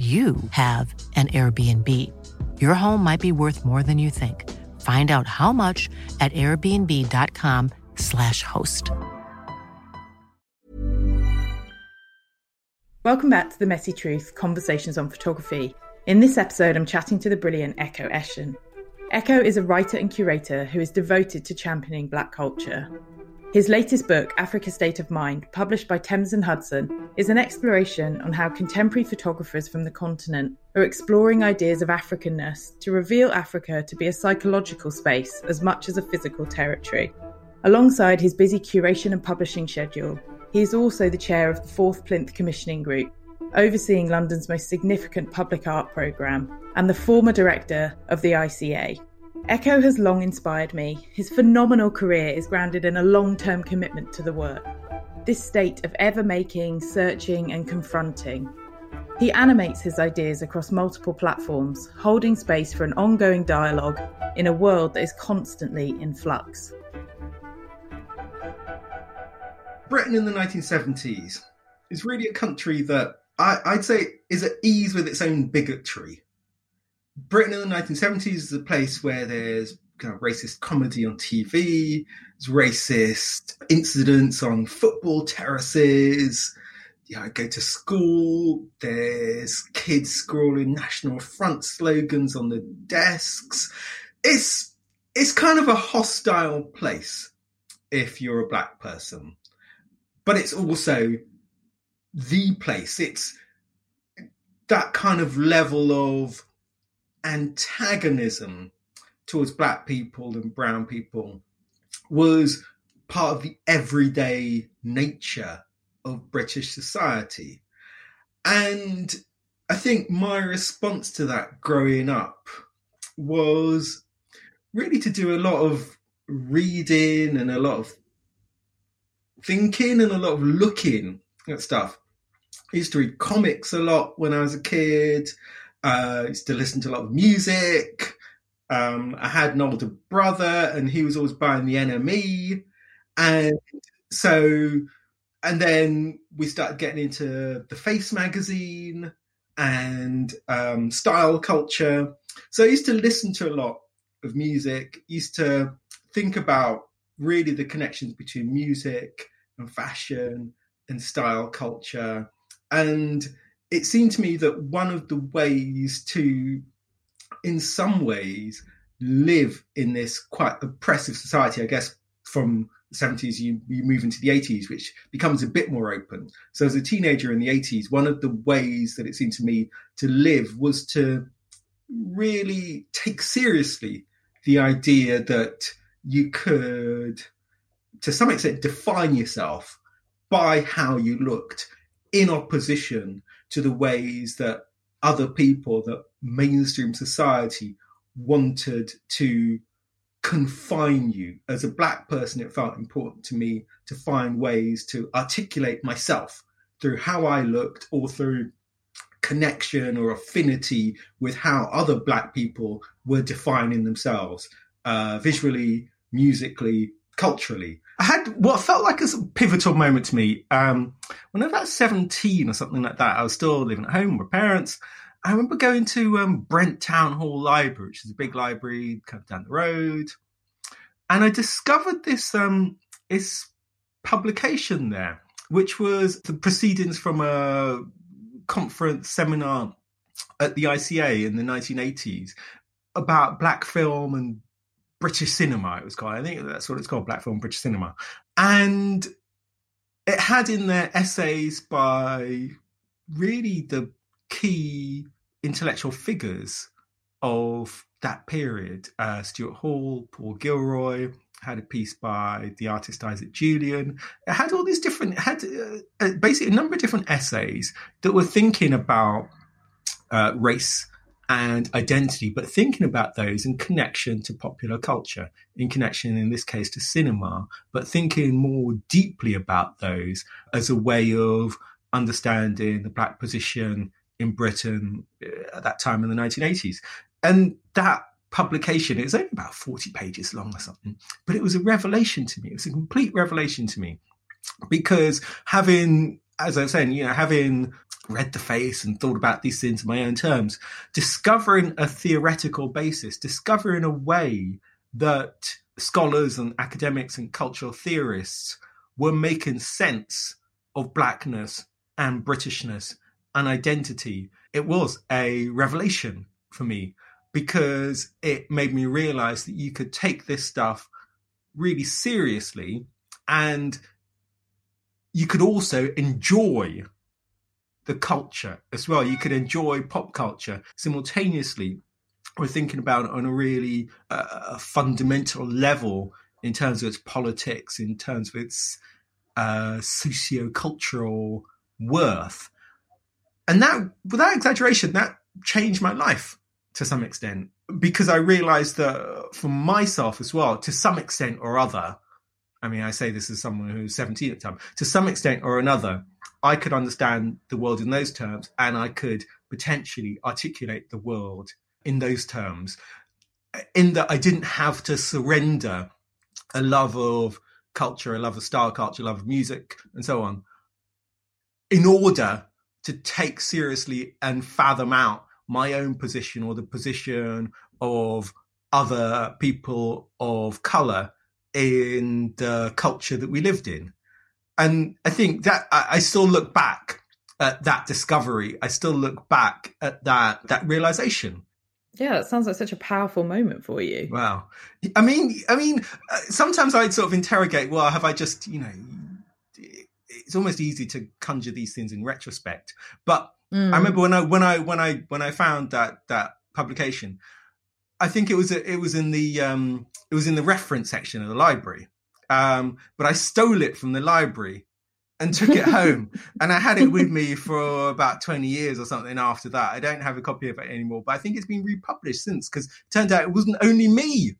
you have an Airbnb. Your home might be worth more than you think. Find out how much at airbnb.com/slash host. Welcome back to The Messy Truth Conversations on Photography. In this episode, I'm chatting to the brilliant Ekow Eshun. Ekow is a writer and curator who is devoted to championing black culture. His latest book, Africa State of Mind, published by Thames and Hudson, is an exploration on how contemporary photographers from the continent are exploring ideas of Africanness to reveal Africa to be a psychological space as much as a physical territory. Alongside his busy curation and publishing schedule, he is also the chair of the Fourth Plinth Commissioning Group, overseeing London's most significant public art programme, and the former director of the ICA. Ekow has long inspired me. His phenomenal career is grounded in a long term commitment to the work. This state of ever making, searching, and confronting. He animates his ideas across multiple platforms, holding space for an ongoing dialogue in a world that is constantly in flux. Britain in the 1970s is really a country that I, would say is at ease with its own bigotry. Britain in the 1970s is a place where there's kind of racist comedy on TV, there's racist incidents on football terraces. Yeah, I go to school. There's kids scrawling National Front slogans on the desks. It's it's kind of a hostile place if you're a black person, but it's also the place. It's that kind of level of antagonism towards black people and brown people was part of the everyday nature of British society. And I think my response to that growing up was really to do a lot of reading and a lot of thinking and a lot of looking at stuff. I used to read comics a lot when I was a kid. Uh, I used to listen to a lot of music. Um, I had an older brother, and he was always buying the NME, and so, and then we started getting into the Face magazine and um, style culture. So I used to listen to a lot of music. Used to think about really the connections between music and fashion and style culture, and it seemed to me that one of the ways to, in some ways, live in this quite oppressive society, I guess, from the 70s, you, you move into the 80s, which becomes a bit more open. So, as a teenager in the 80s, one of the ways that it seemed to me to live was to really take seriously the idea that you could, to some extent, define yourself by how you looked in opposition to the ways that other people, that mainstream society wanted to confine you. As a black person, it felt important to me to find ways to articulate myself through how I looked or through connection or affinity with how other black people were defining themselves uh, visually, musically, culturally. I had what felt like a pivotal moment to me. Um, when I was about 17 or something like that, I was still living at home with parents. I remember going to um, Brent Town Hall Library, which is a big library kind of down the road. And I discovered this, um, this publication there, which was the proceedings from a conference seminar at the ICA in the 1980s about black film and British cinema, it was called. I think that's what it's called, Black Film British Cinema. And it had in there essays by really the key intellectual figures of that period. Uh, Stuart Hall, Paul Gilroy, had a piece by the artist Isaac Julien. It had all these different, had uh, uh basically a number of different essays that were thinking about uh, race and identity, but thinking about those in connection to popular culture, in connection, in this case, to cinema, but thinking more deeply about those as a way of understanding the black position in Britain uh, at that time in the 1980s. And that publication, it was only about 40 pages long or something, but it was a revelation to me. It was a complete revelation to me because having, as I was saying, you know, having read the face and thought about these things in my own terms, discovering a theoretical basis, discovering a way that scholars and academics and cultural theorists were making sense of blackness and Britishness and identity. It was a revelation for me because it made me realize that you could take this stuff really seriously and you could also enjoy the culture as well. You could enjoy pop culture simultaneously. We're thinking about it on a really uh, fundamental level in terms of its politics, in terms of its uh, socio-cultural worth. And that, without exaggeration, that changed my life to some extent because I realized that for myself as well, to some extent or other, I mean, I say this as someone who's 17 at the time, to some extent or another, I could understand the world in those terms and I could potentially articulate the world in those terms, in that I didn't have to surrender a love of culture, a love of style culture, a love of music, and so on, in order to take seriously and fathom out my own position or the position of other people of color in the culture that we lived in. And I think that I, I still look back at that discovery. I still look back at that that realization. Yeah, it sounds like such a powerful moment for you. Wow. I mean, I mean, uh, sometimes I'd sort of interrogate. Well, have I just, you know, it's almost easy to conjure these things in retrospect. But mm. I remember when I when I when I when I found that that publication, I think it was a, it was in the um, it was in the reference section of the library. Um, but I stole it from the library and took it home, and I had it with me for about twenty years or something. After that, I don't have a copy of it anymore, but I think it's been republished since because it turned out it wasn't only me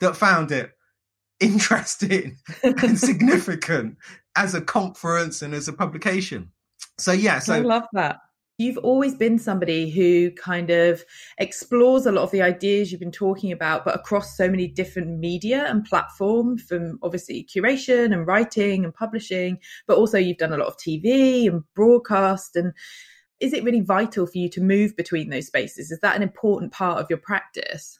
that found it interesting and significant as a conference and as a publication. So yeah, so I love that. You've always been somebody who kind of explores a lot of the ideas you've been talking about, but across so many different media and platforms from obviously curation and writing and publishing, but also you've done a lot of TV and broadcast. And is it really vital for you to move between those spaces? Is that an important part of your practice?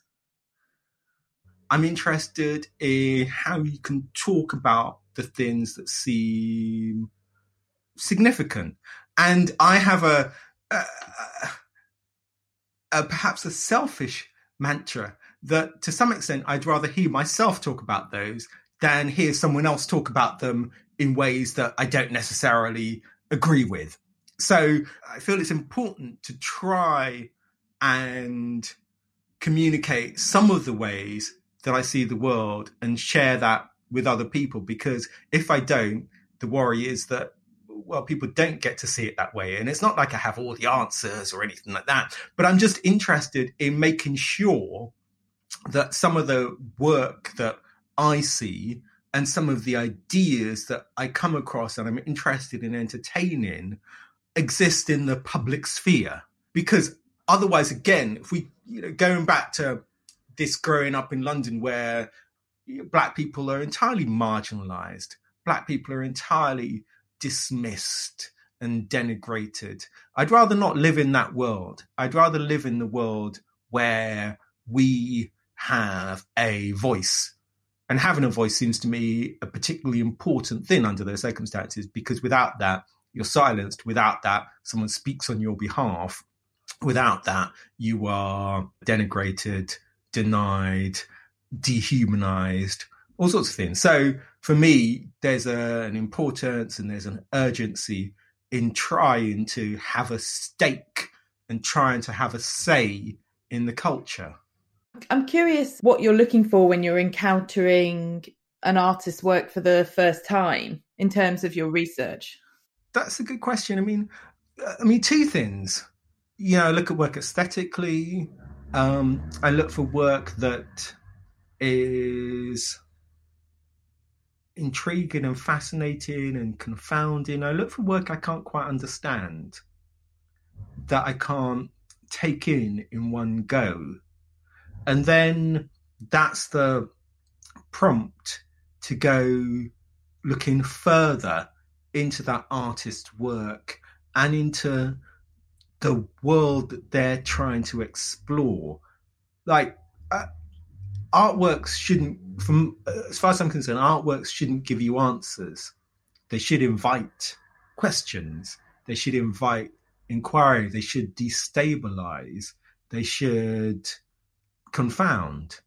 I'm interested in how you can talk about the things that seem significant. And I have a, perhaps a selfish mantra that to some extent I'd rather hear myself talk about those than hear someone else talk about them in ways that I don't necessarily agree with. So I feel it's important to try and communicate some of the ways that I see the world and share that with other people because if I don't, the worry is that well, people don't get to see it that way. And it's not like I have all the answers or anything like that, but I'm just interested in making sure that some of the work that I see and some of the ideas that I come across and I'm interested in entertaining exist in the public sphere. Because otherwise, again, if we, you know, going back to this growing up in London where black people are entirely marginalized, black people are entirely dismissed and denigrated. I'd rather not live in that world. I'd rather live in the world where we have a voice. And having a voice seems to me a particularly important thing under those circumstances because without that, you're silenced. Without that, someone speaks on your behalf. Without that, you are denigrated, denied, dehumanized, all sorts of things. So for me, there's a, an importance and there's an urgency in trying to have a stake and trying to have a say in the culture. I'm curious what you're looking for when you're encountering an artist's work for the first time in terms of your research. That's a good question. I mean, uh, I mean, two things. yeah, I look at work aesthetically. Um, I look for work that is intriguing and fascinating and confounding. I look for work I can't quite understand, that I can't take in in one go. And then that's the prompt to go looking further into that artist's work and into the world that they're trying to explore. Like, artworks shouldn't, from uh, as far as I'm concerned, artworks shouldn't give you answers. They should invite questions. They should invite inquiry. They should destabilize. They should confound.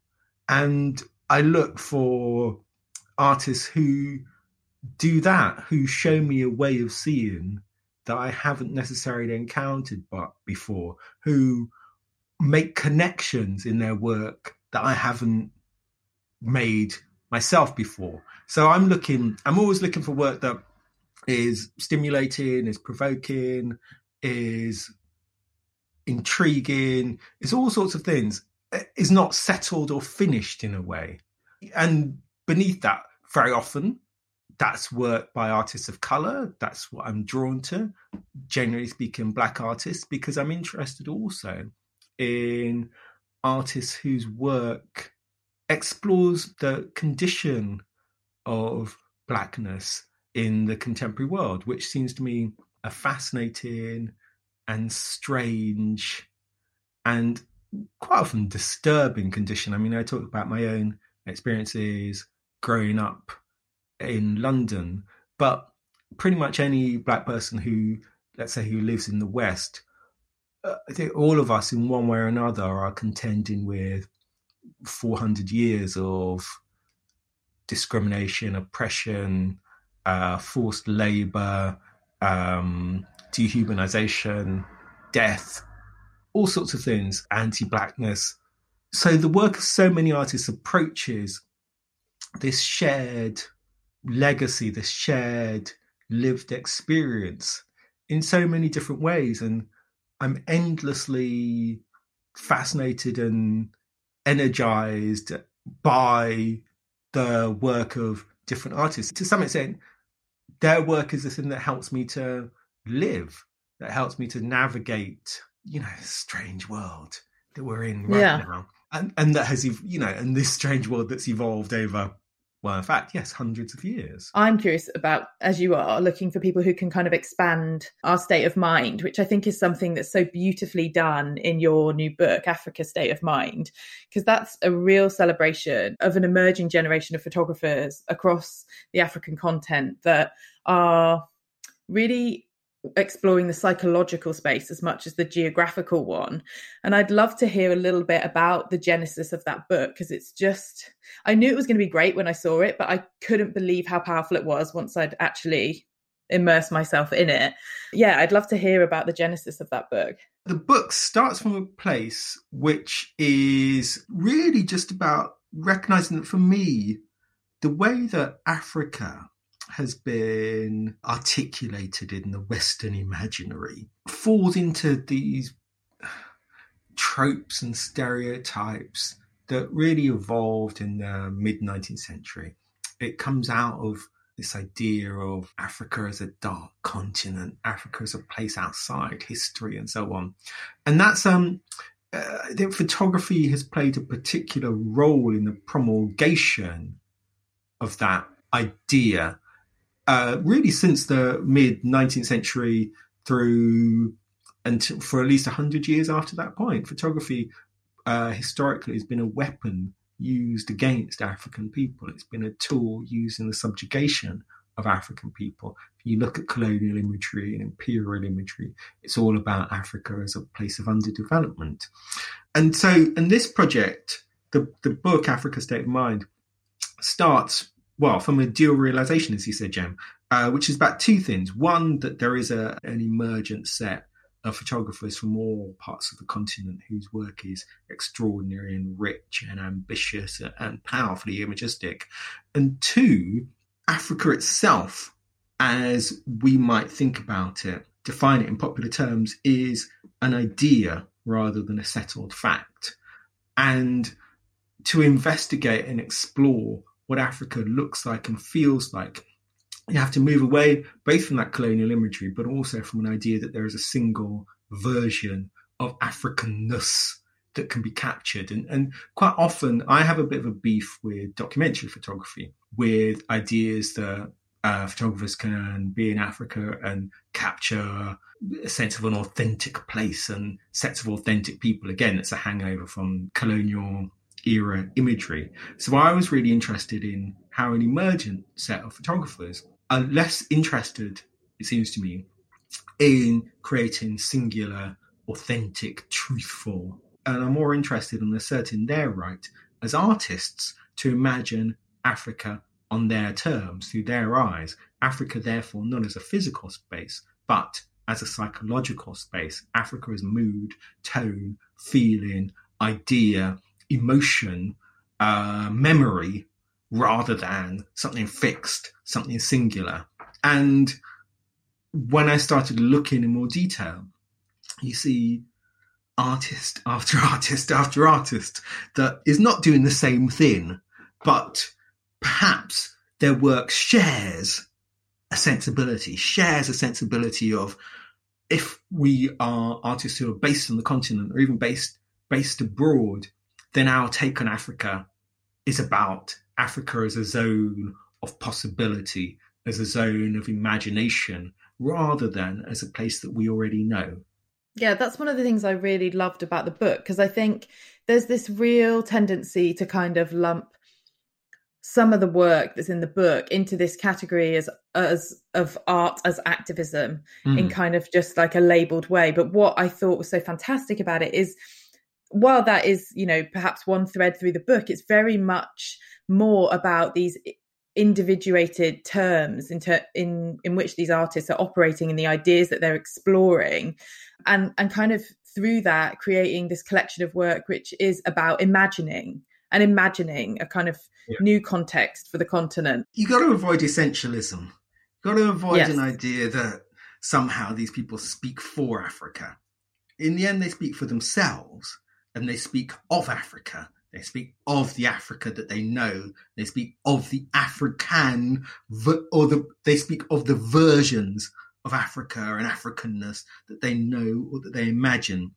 And I look for artists who do that, who show me a way of seeing that I haven't necessarily encountered but before, who make connections in their work that I haven't made myself before. So I'm looking, I'm always looking for work that is stimulating, is provoking, is intriguing, is all sorts of things, eh, is not settled or finished in a way. And beneath that, very often, that's work by artists of color. That's what I'm drawn to, generally speaking, black artists, because I'm interested also in artists whose work explores the condition of blackness in the contemporary world, which seems to me a fascinating and strange and quite often disturbing condition. I mean, I talk about my own experiences growing up in London, but pretty much any black person who, let's say, who lives in the West, I think all of us in one way or another are contending with 400 years of discrimination, oppression, uh, forced labor, um, dehumanization, death, all sorts of things, anti blackness. So the work of so many artists approaches this shared legacy, this shared lived experience in so many different ways. And I'm endlessly fascinated and energized by the work of different artists. To some extent, their work is the thing that helps me to live, that helps me to navigate, you know, strange world that we're in right yeah. now. And and that has you know, and this strange world that's evolved over well, in fact, yes, hundreds of years. I'm curious about, as you are, looking for people who can kind of expand our state of mind, which I think is something that's so beautifully done in your new book, Africa State of Mind, because that's a real celebration of an emerging generation of photographers across the African continent that are really exploring the psychological space as much as the geographical one. And I'd love to hear a little bit about the genesis of that book because it's just, I knew it was going to be great when I saw it, but I couldn't believe how powerful it was once I'd actually immerse myself in it. Yeah, I'd love to hear about the genesis of that book. The book starts from a place which is really just about recognizing that for me, the way that Africa has been articulated in the Western imaginary falls into these tropes and stereotypes that really evolved in the mid 19th century. It comes out of this idea of Africa as a dark continent, Africa as a place outside history, and so on. And that's um, uh, I think photography has played a particular role in the promulgation of that idea uh, really since the mid 19th century through until for at least 100 years after that point. Photography uh, historically has been a weapon used against African people. It's been a tool used in the subjugation of African people. If you look at colonial imagery and imperial imagery, it's all about Africa as a place of underdevelopment. And so, in this project, the, the book Africa State of Mind starts well, from a dual realization, as you said, Gem, uh, which is about two things. One, that there is a, an emergent set of photographers from all parts of the continent whose work is extraordinary and rich and ambitious and powerfully imagistic. And two, Africa itself, as we might think about it, define it in popular terms, is an idea rather than a settled fact. And to investigate and explore what Africa looks like and feels like, you have to move away both from that colonial imagery, but also from an idea that there is a single version of Africanness that can be captured. And, and quite often, I have a bit of a beef with documentary photography, with ideas that uh, photographers can be in Africa and capture a sense of an authentic place and sets of authentic people. Again, it's a hangover from colonial era imagery. So I was really interested in how an emergent set of photographers are less interested, it seems to me, in creating singular, authentic, truthful and are more interested in asserting their right as artists to imagine Africa on their terms, through their eyes. Africa, therefore, not as a physical space, but as a psychological space. Africa is mood, tone, feeling, idea, emotion, uh, memory, rather than something fixed, something singular. And when I started looking in more detail, you see artist after artist after artist that is not doing the same thing, but perhaps their work shares a sensibility, shares a sensibility of if we are artists who are based on the continent or even based based abroad, then our take on Africa is about Africa as a zone of possibility, as a zone of imagination, rather than as a place that we already know. Yeah, that's one of the things I really loved about the book because I think there's this real tendency to kind of lump some of the work that's in the book into this category as as of art as activism mm. in kind of just like a labeled way but what i thought was so fantastic about it is while that is you know perhaps one thread through the book it's very much more about these individuated terms in, ter- in in which these artists are operating and the ideas that they're exploring. And and kind of through that creating this collection of work which is about imagining and imagining a kind of yeah. new context for the continent. You got to avoid essentialism. You got to avoid yes. an idea that somehow these people speak for africa. In the end they speak for themselves and they speak of africa they speak of the Africa that they know. They speak of the African, or the they speak of the versions of Africa and Africanness that they know or that they imagine.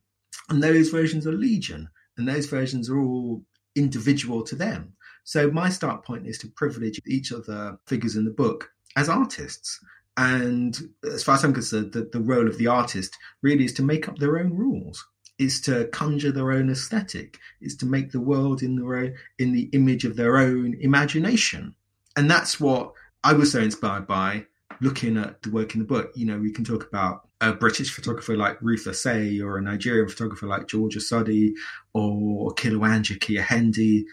And those versions are legion, and those versions are all individual to them. So my start point is to privilege each of the figures in the book as artists. And as far as I'm concerned, the, the role of the artist really is to make up their own rules is to conjure their own aesthetic, is to make the world in their own, in the image of their own imagination. And that's what I was so inspired by looking at the work in the book. You know, we can talk about a British photographer like Ruth Ossai or a Nigerian photographer like George Osodi or Kiluanji Kia Henda,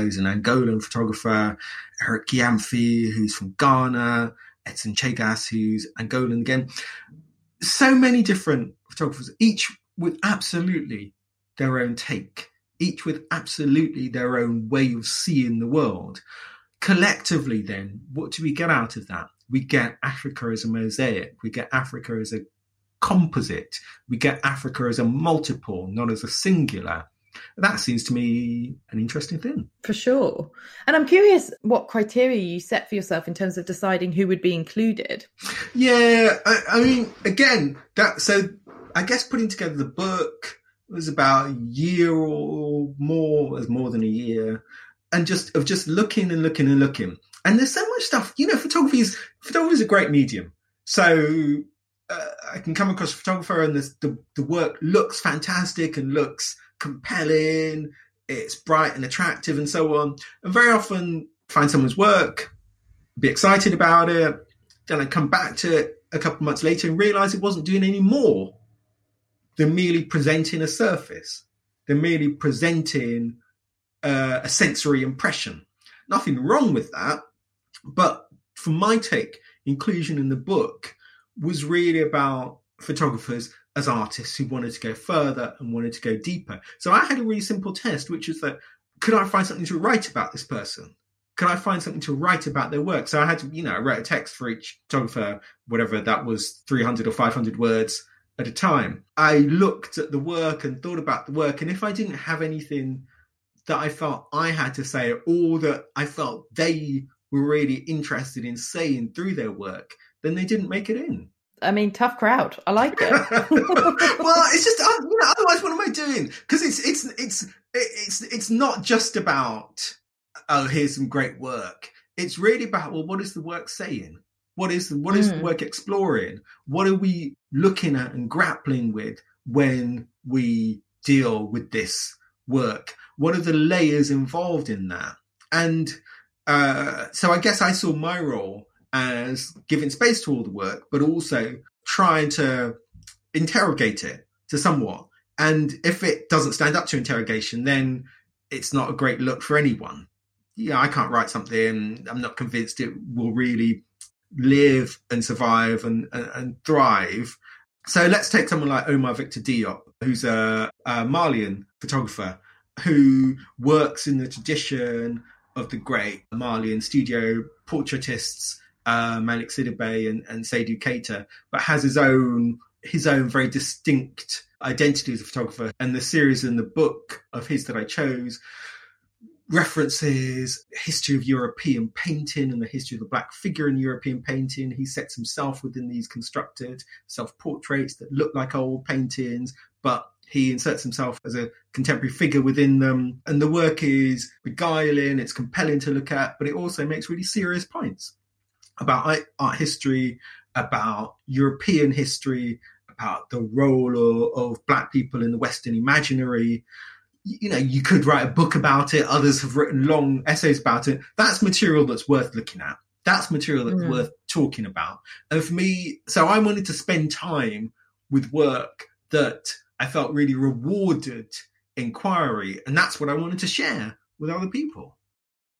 who's an Angolan photographer, Eric Gyamfi, who's from Ghana, Edson Chagas, who's Angolan again. So many different photographers, each with absolutely their own take, each with absolutely their own way of seeing the world. Collectively, then, what do we get out of that? We get Africa as a mosaic, we get Africa as a composite, we get Africa as a multiple, not as a singular. That seems to me an interesting thing. For sure. And I'm curious what criteria you set for yourself in terms of deciding who would be included. Yeah, I, I mean, again, that so I guess putting together the book was about a year or more, Was more than a year, and just of just looking and looking and looking. And there's so much stuff. You know, photography is photography is a great medium. So uh, I can come across a photographer, and the the work looks fantastic and looks compelling. It's bright and attractive, and so on. And very often, find someone's work, be excited about it. Then I come back to it a couple months later and realize it wasn't doing any more than merely presenting a surface, They're merely presenting uh, a sensory impression. Nothing wrong with that, but for my take, inclusion in the book was really about photographers as artists who wanted to go further and wanted to go deeper. So I had a really simple test, which is that could I find something to write about this person? could I find something to write about their work? So I had to, you know, I wrote a text for each photographer, whatever that was, 300 or 500 words at a time. I looked at the work and thought about the work. And if I didn't have anything that I felt I had to say or that I felt they were really interested in saying through their work, then they didn't make it in. I mean, tough crowd. I like it. well, it's just uh, you know. Otherwise, what am I doing? Because it's it's it's it's it's not just about oh, here's some great work. It's really about well, what is the work saying? What is the, what is mm. the work exploring? What are we looking at and grappling with when we deal with this work? What are the layers involved in that? And uh, so I guess I saw my role as giving space to all the work, but also trying to interrogate it to somewhat. And if it doesn't stand up to interrogation, then it's not a great look for anyone. Yeah, I can't write something. I'm not convinced it will really live and survive and, and, and thrive. So let's take someone like Omar Victor Diop, who's a, a Malian photographer who works in the tradition of the great Malian studio portraitists uh, Malick Sidibé and, and Seydou Keita, but has his own his own very distinct identity as a photographer. And the series and the book of his that I chose references history of European painting and the history of the black figure in European painting. He sets himself within these constructed self-portraits that look like old paintings, but he inserts himself as a contemporary figure within them. And the work is beguiling, it's compelling to look at, but it also makes really serious points about art history, about European history, about the role of, of black people in the Western imaginary. You know, you could write a book about it. Others have written long essays about it. That's material that's worth looking at. That's material that's mm. worth talking about. And for me, so I wanted to spend time with work that I felt really rewarded inquiry. And that's what I wanted to share with other people.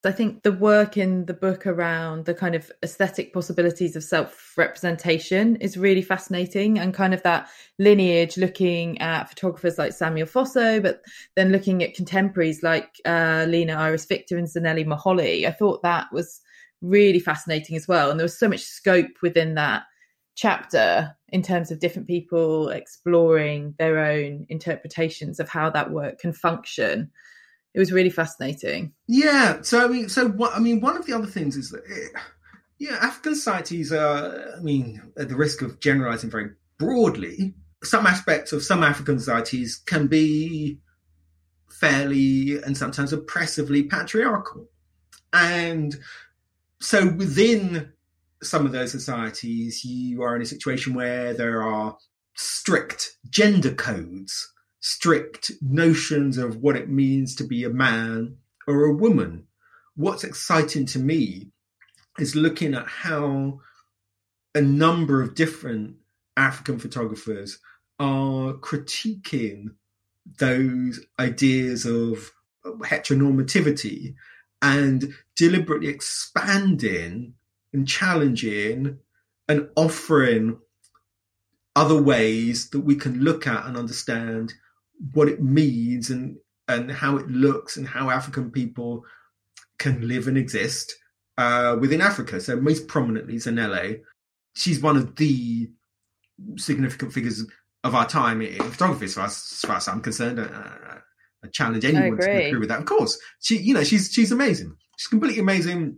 I think the work in the book around the kind of aesthetic possibilities of self representation is really fascinating and kind of that lineage looking at photographers like Samuel Fosso, but then looking at contemporaries like uh, Lina Iris Viktor and Zanele Muholi. I thought that was really fascinating as well. And there was so much scope within that chapter in terms of different people exploring their own interpretations of how that work can function it was really fascinating. Yeah. So I mean, so what? I mean, one of the other things is that, eh, it, yeah, African societies are. I mean, at the risk of generalizing very broadly, some aspects of some African societies can be fairly and sometimes oppressively patriarchal, and so within some of those societies, you are in a situation where there are strict gender codes strict notions of what it means to be a man or a woman. What's exciting to me is looking at how a number of different African photographers are critiquing those ideas of heteronormativity and deliberately expanding and challenging and offering other ways that we can look at and understand what it means and and how it looks and how African people can live and exist uh, within Africa. So most prominently Zanele. She's one of the significant figures of our time in photography, as far as, as, far as I'm concerned. Uh, I challenge anyone I to agree with that. Of course, she, you know, she's she's amazing. She's completely amazing.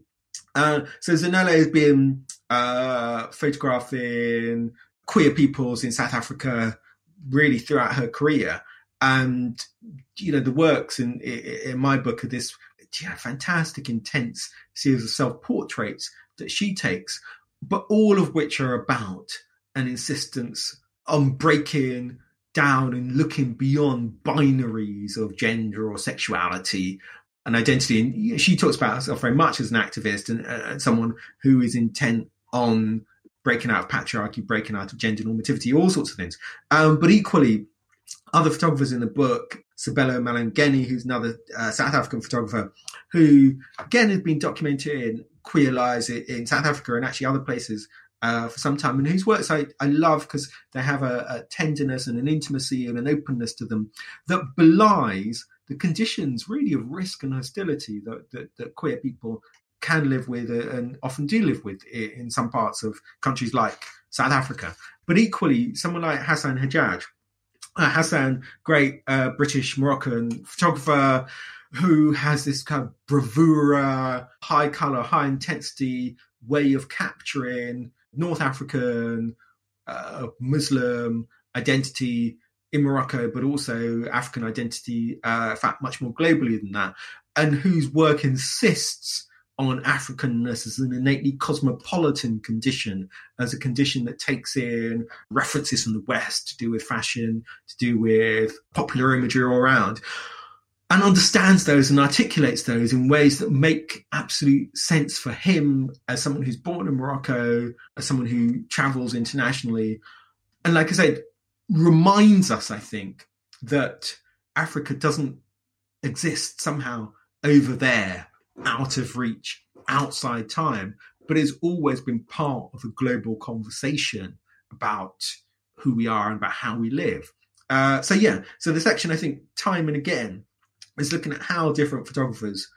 Uh, so Zanele has been uh, photographing queer peoples in South Africa really throughout her career and you know the works in in my book are this fantastic, intense series of self portraits that she takes, but all of which are about an insistence on breaking down and looking beyond binaries of gender or sexuality and identity. And she talks about herself very much as an activist and, uh, someone who is intent on breaking out of patriarchy, breaking out of gender normativity, all sorts of things. Um, but equally, other photographers in the book, Sabelo Mlangeni, who's another uh, South African photographer, who again has been documenting queer lives in South Africa and actually other places uh, for some time, and whose works I, I love because they have a, a, tenderness and an intimacy and an openness to them that belies the conditions really of risk and hostility that, that, that queer people can live with and often do live with in some parts of countries like South Africa. But equally, someone like Hassan Hajjaj, uh, Hassan, great uh, British Moroccan photographer who has this kind of bravura, high color, high intensity way of capturing North African, uh, Muslim identity in Morocco, but also African identity, uh, in fact, much more globally than that, and whose work insists on Africanness as an innately cosmopolitan condition, as a condition that takes in references from the West to do with fashion, to do with popular imagery all around, and understands those and articulates those in ways that make absolute sense for him as someone who's born in Morocco, as someone who travels internationally. And like I said, reminds us, I think, that Africa doesn't exist somehow over there out of reach, outside time, but has always been part of a global conversation about who we are and about how we live. Uh, so yeah, so the section I think time and again is looking at how different photographers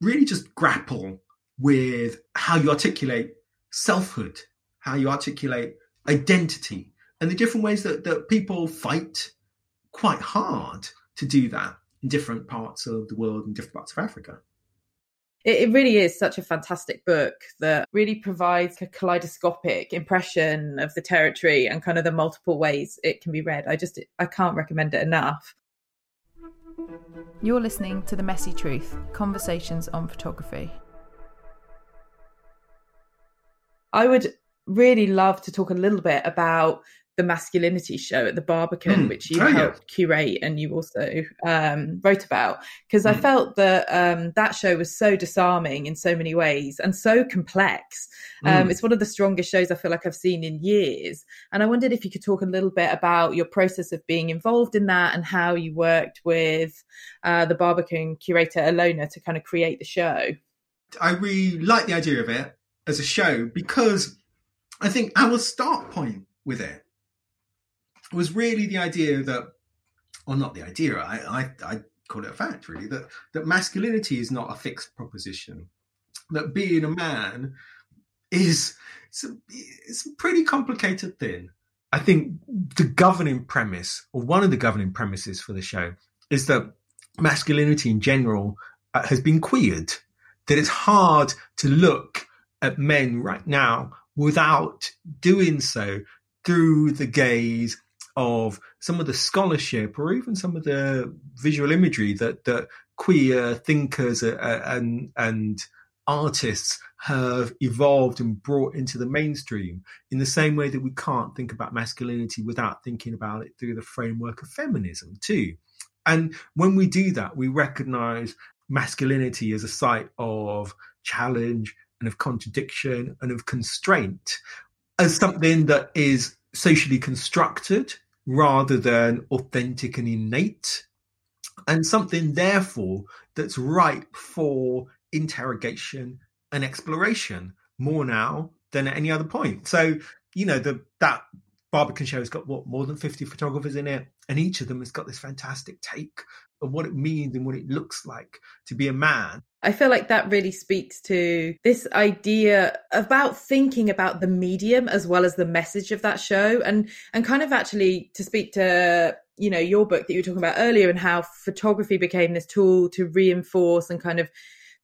really just grapple with how you articulate selfhood, how you articulate identity, and the different ways that, that people fight quite hard to do that in different parts of the world and different parts of Africa it, it really is such a fantastic book that really provides a kaleidoscopic impression of the territory and kind of the multiple ways it can be read. I just I can't recommend it enough. You're listening to The Messy Truth Conversations on Photography. I would really love to talk a little bit about the masculinity show at the Barbican, mm. which you oh, helped yeah. curate and you also um, wrote about. Because mm. I hmm. felt that um, that show was so disarming in so many ways and so complex. Um, mm. It's one of the strongest shows I feel like I've seen in years. And I wondered if you could talk a little bit about your process of being involved in that and how you worked with uh, the Barbican curator Alona to kind of create the show. I really like the idea of it as a show because I think our start point with it was really the idea that, or not the idea, I, I, I call it a fact really, that, that masculinity is not a fixed proposition. That being a man is it's a, it's a pretty complicated thing. I think the governing premise, or one of the governing premises for the show, is that masculinity in general uh, has been queered. That it's hard to look at men right now without doing so through the gaze of some of the scholarship or even some of the visual imagery that that queer thinkers uh, uh, and and artists have evolved and brought into the mainstream in the same way that we can't think about masculinity without thinking about it through the framework of feminism too. And when we do that we recognize masculinity as a site of challenge and of contradiction and of constraint as something that is socially constructed rather than authentic and innate, and something, therefore, that's ripe for interrogation and exploration more now than at any other point. So, you know, the that Barbican show has got what more than 50 photographers in it, and each of them has got this fantastic take of what it means and what it looks like to be a man. I feel like that really speaks to this idea about thinking about the medium as well as the message of that show and and kind of actually to speak to you know your book that you were talking about earlier and how photography became this tool to reinforce and kind of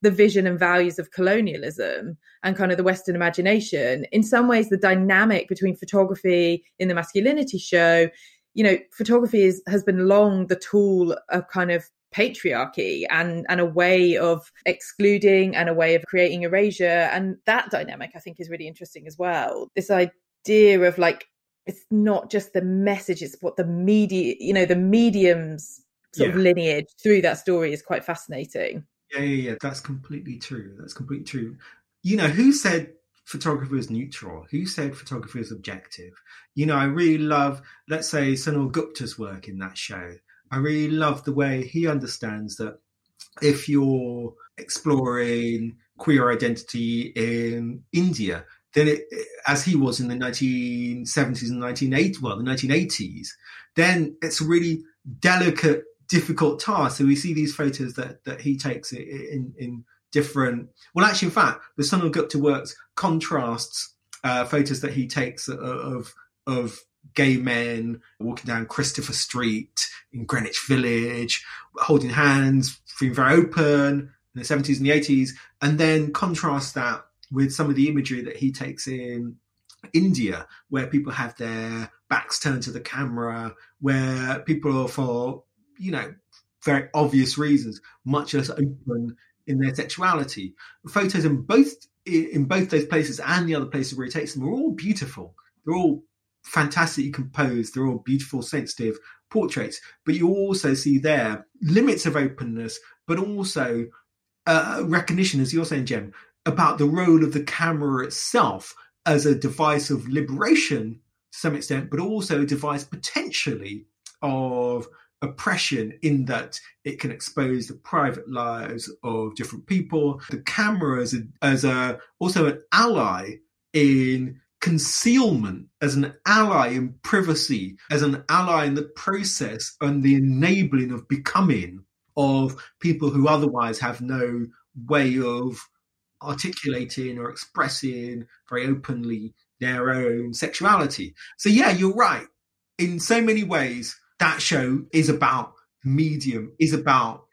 the vision and values of colonialism and kind of the Western imagination. In some ways, the dynamic between photography in the masculinity show you know, photography is, has been long the tool of kind of patriarchy and and a way of excluding and a way of creating erasure and that dynamic i think is really interesting as well this idea of like it's not just the message it's what the media you know the mediums sort yeah. of lineage through that story is quite fascinating yeah yeah yeah that's completely true that's completely true you know who said photography is neutral? Who said photography is objective? You know, I really love, let's say, Sunil Gupta's work in that show. I really love the way he understands that if you're exploring queer identity in India, then it, as he was in the 1970s and 1980s, well, the 1980s, then it's a really delicate, difficult task. So we see these photos that, that he takes in, in different. Well, actually, in fact, the Sunil Gupta works contrasts uh, photos that he takes of of gay men walking down Christopher Street in Greenwich Village, holding hands, being very open in the 70s and the 80s, and then contrast that with some of the imagery that he takes in India, where people have their backs turned to the camera, where people are for, you know, very obvious reasons, much less open in their sexuality. Photos in both in both those places and the other places where he takes them are all beautiful. They're all fantastically composed. They're all beautiful, sensitive portraits. But you also see there limits of openness, but also uh, recognition, as you're saying, Gem, about the role of the camera itself as a device of liberation to some extent, but also a device potentially of oppression in that it can expose the private lives of different people. The camera as a, as a also an ally in concealment, as an ally in privacy, as an ally in the process and the enabling of becoming of people who otherwise have no way of articulating or expressing very openly their own sexuality. So yeah, you're right. In so many ways, that show is about medium, is about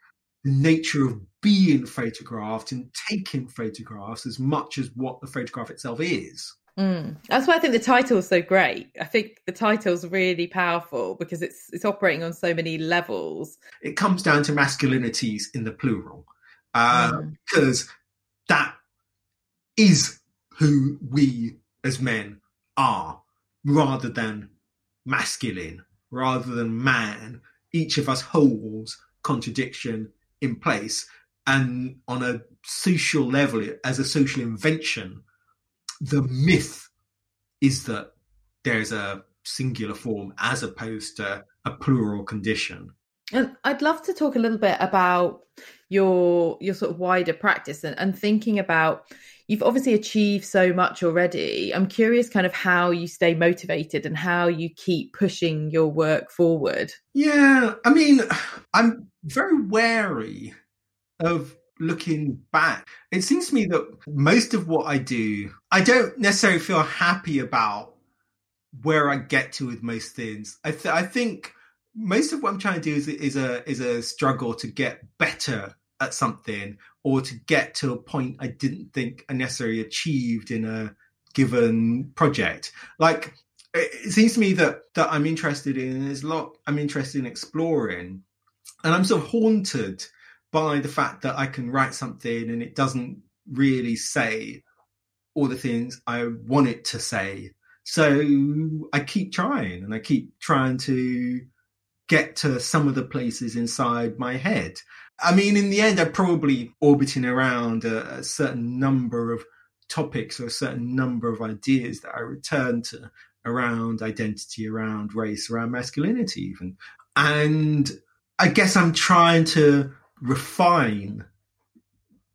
the nature of being photographed and taking photographs as much as what the photograph itself is. Mm. That's why I think the title is so great. I think the title's really powerful because it's it's operating on so many levels. It comes down to masculinities in the plural, uh, mm. because that is who we as men are, rather than masculine rather than man, each of us holds contradiction in place. And on a social level, as a social invention, the myth is that there's a singular form as opposed to a plural condition. And I'd love to talk a little bit about your your sort of wider practice and, and thinking about you've obviously achieved so much already. I'm curious kind of how you stay motivated and how you keep pushing your work forward. Yeah, I mean, I'm very wary of looking back. It seems to me that most of what I do, I don't necessarily feel happy about where I get to with most things. I, th- I think most of what I'm trying to do is, is a is a struggle to get better at something or to get to a point I didn't think I necessarily achieved in a given project. Like it seems to me that that I'm interested in there's a lot I'm interested in exploring. And I'm sort of haunted by the fact that I can write something and it doesn't really say all the things I want it to say. So I keep trying and I keep trying to get to some of the places inside my head. I mean, in the end, I'm probably orbiting around a, a, certain number of topics or a certain number of ideas that I return to around identity, around race, around masculinity, even. And I guess I'm trying to refine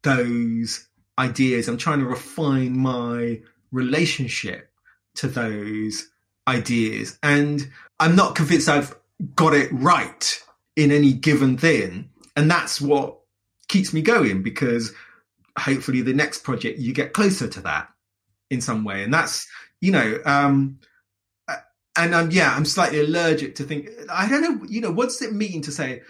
those ideas. I'm trying to refine my relationship to those ideas. And I'm not convinced I've got it right in any given thing. And that's what keeps me going because hopefully the next project you get closer to that in some way. And that's, you know, um, and um, yeah, I'm slightly allergic to think, I don't know, you know, what's it mean to say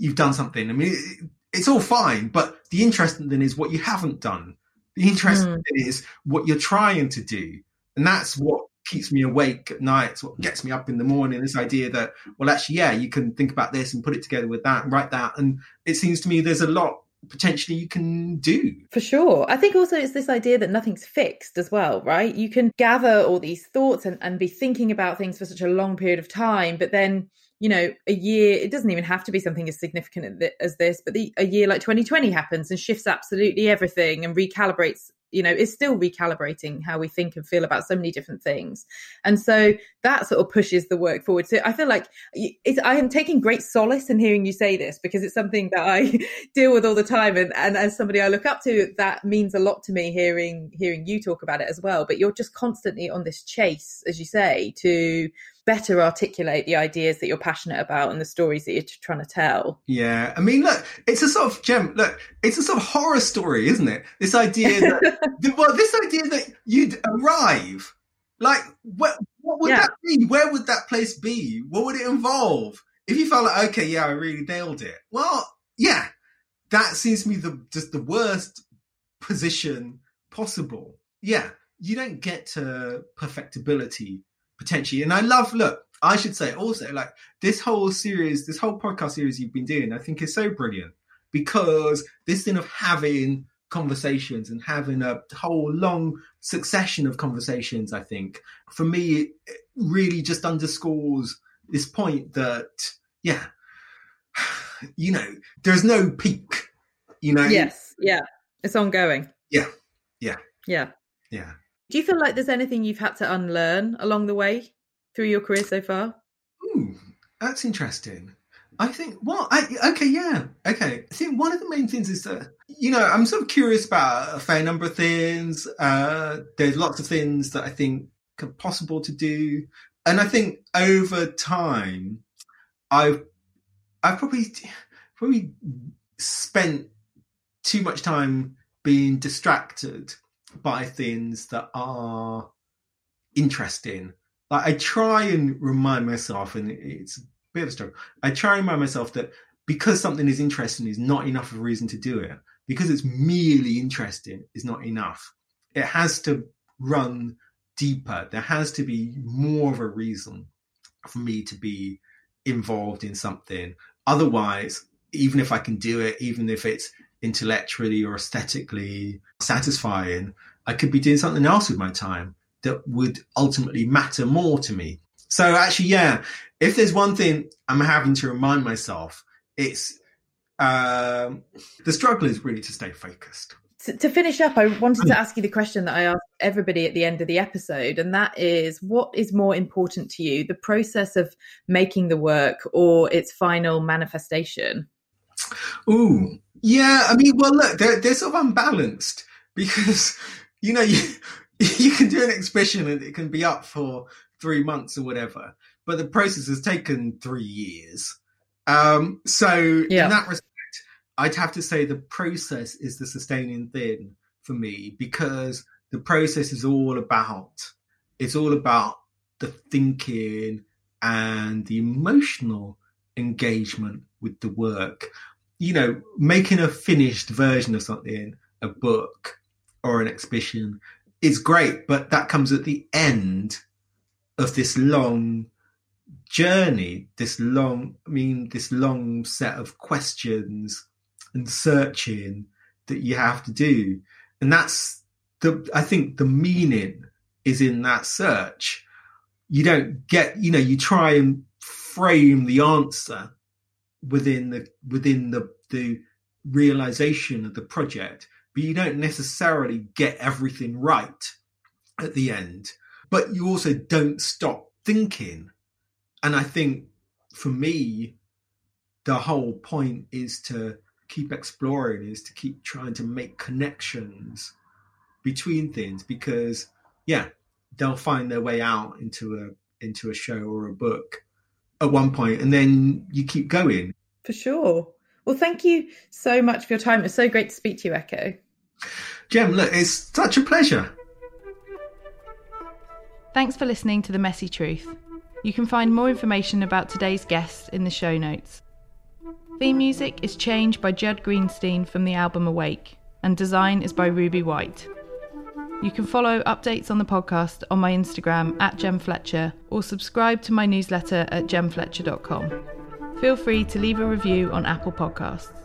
you've done something? I mean, it's all fine, but the interesting thing is what you haven't done. The interesting mm. thing is what you're trying to do. And that's what keeps me awake at night. It's what gets me up in the morning. This idea that, well, actually, yeah, you can think about this and put it together with that and write that. And it seems to me there's a lot potentially you can do. For sure. I think also it's this idea that nothing's fixed as well, right? You can gather all these thoughts and, and be thinking about things for such a long period of time, but then you know, a year, it doesn't even have to be something as significant as this, but the, a year like 2020 happens and shifts absolutely everything and recalibrates you know is still recalibrating how we think and feel about so many different things. And so that sort of pushes the work forward. So i feel like i am taking great solace in hearing you say this because it's something that i deal with all the time. And, and as somebody i look up to that means a lot to me hearing hearing you talk about it as well. But you're just constantly on this chase as you say to better articulate the ideas that you're passionate about and the stories that you're trying to tell. Yeah, I mean, look, it's a sort of Gem. Look, it's a sort of horror story, isn't it? This idea that, well, this idea that you'd arrive, like, what, what would yeah. that be? Where would that place be? What would it involve? If you felt like, okay, yeah, I really nailed it. Well, yeah, that seems to me the just the worst position possible. Yeah, you don't get to perfectibility potentially. And I love, look, I should say also, like this whole series, this whole podcast series you've been doing, I think is so brilliant because this thing of having conversations and having a whole long succession of conversations, I think for me, it really just underscores this point that, yeah, you know, there's no peak, you know? Yes. Yeah. It's ongoing. Yeah. Yeah. Yeah. Yeah. Do you feel like there's anything you've had to unlearn along the way through your career so far? Ooh, that's interesting. I think well, I okay, yeah, okay. I think one of the main things is that you know I'm sort of curious about a fair number of things. Uh, there's lots of things that I think are possible to do, and I think over time, I've I've probably probably spent too much time being distracted by things that are interesting. Like I try and remind myself, and it's a bit of a struggle. I try and remind myself that because something is interesting is not enough of a reason to do it. Because it's merely interesting is not enough. It has to run deeper. There has to be more of a reason for me to be involved in something. Otherwise, even if I can do it, even if it's intellectually or aesthetically satisfying, I could be doing something else with my time that would ultimately matter more to me. So actually, yeah, if there's one thing I'm having to remind myself, it's um, the struggle is really to stay focused. To, to finish up, I wanted to ask you the question that I asked everybody at the end of the episode, and that is what is more important to you, the process of making the work or its final manifestation? Ooh, yeah. I mean, well, look, they're, they're sort of unbalanced because, you know, you, you can do an exhibition and it can be up for three months or whatever, but the process has taken three years. Um, so yeah. in that respect, I'd have to say the process is the sustaining thing for me because the process is all about, it's all about the thinking and the emotional engagement with the work you know, making a finished version of something, a book or an exhibition is great, but that comes at the end of this long journey, this long, I mean, this long set of questions and searching that you have to do. And that's the, I think the meaning is in that search. You don't get, you know, you try and frame the answer within the within the the realization of the project, but you don't necessarily get everything right at the end. But you also don't stop thinking. And I think for me, the whole point is to keep exploring, is to keep trying to make connections between things because yeah, they'll find their way out into a into a show or a book at one point and then you keep going. For sure. Well, thank you so much for your time. It's so great to speak to you, Ekow. Gem, look, it's such a pleasure. Thanks for listening to The Messy Truth. You can find more information about today's guests in the show notes. Theme music is changed by Judd Greenstein from the album Awake, and design is by Ruby White. You can follow updates on the podcast on my Instagram at Gem Fletcher or subscribe to my newsletter at gemfletcher.com. Feel free to leave a review on Apple Podcasts.